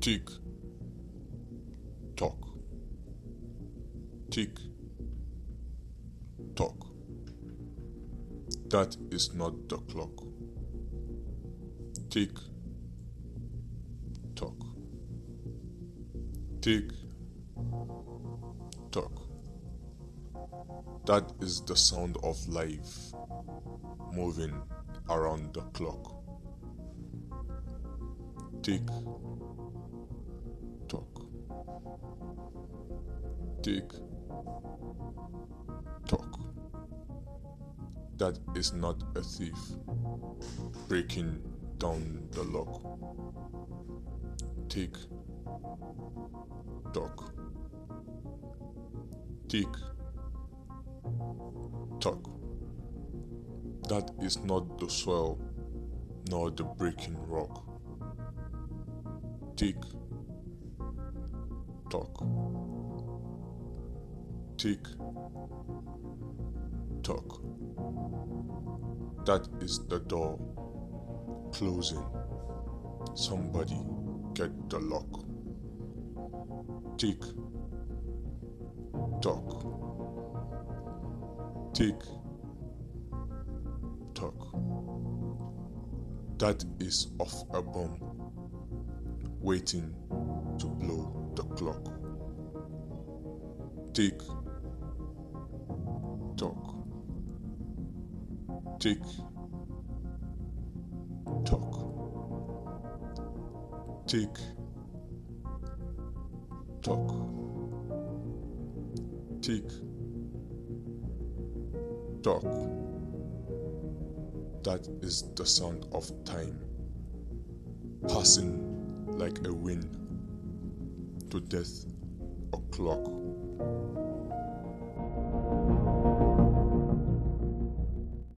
Tick tock. Tick tock. That is not the clock. Tick tock. Tick tock. That is the sound of life moving around the clock. Tick. Tick tock. That is not a thief breaking down the lock. Tick tock. Tick tock. That is not the swell nor the breaking rock. Tick tock. Tick tock. That is the door closing. Somebody get the lock. Tick tock. Tick tock. That is of a bomb waiting the clock. Tick tock. Tick tock. Tick tock. Tick tock. That is the sound of time passing like a wind to death o'clock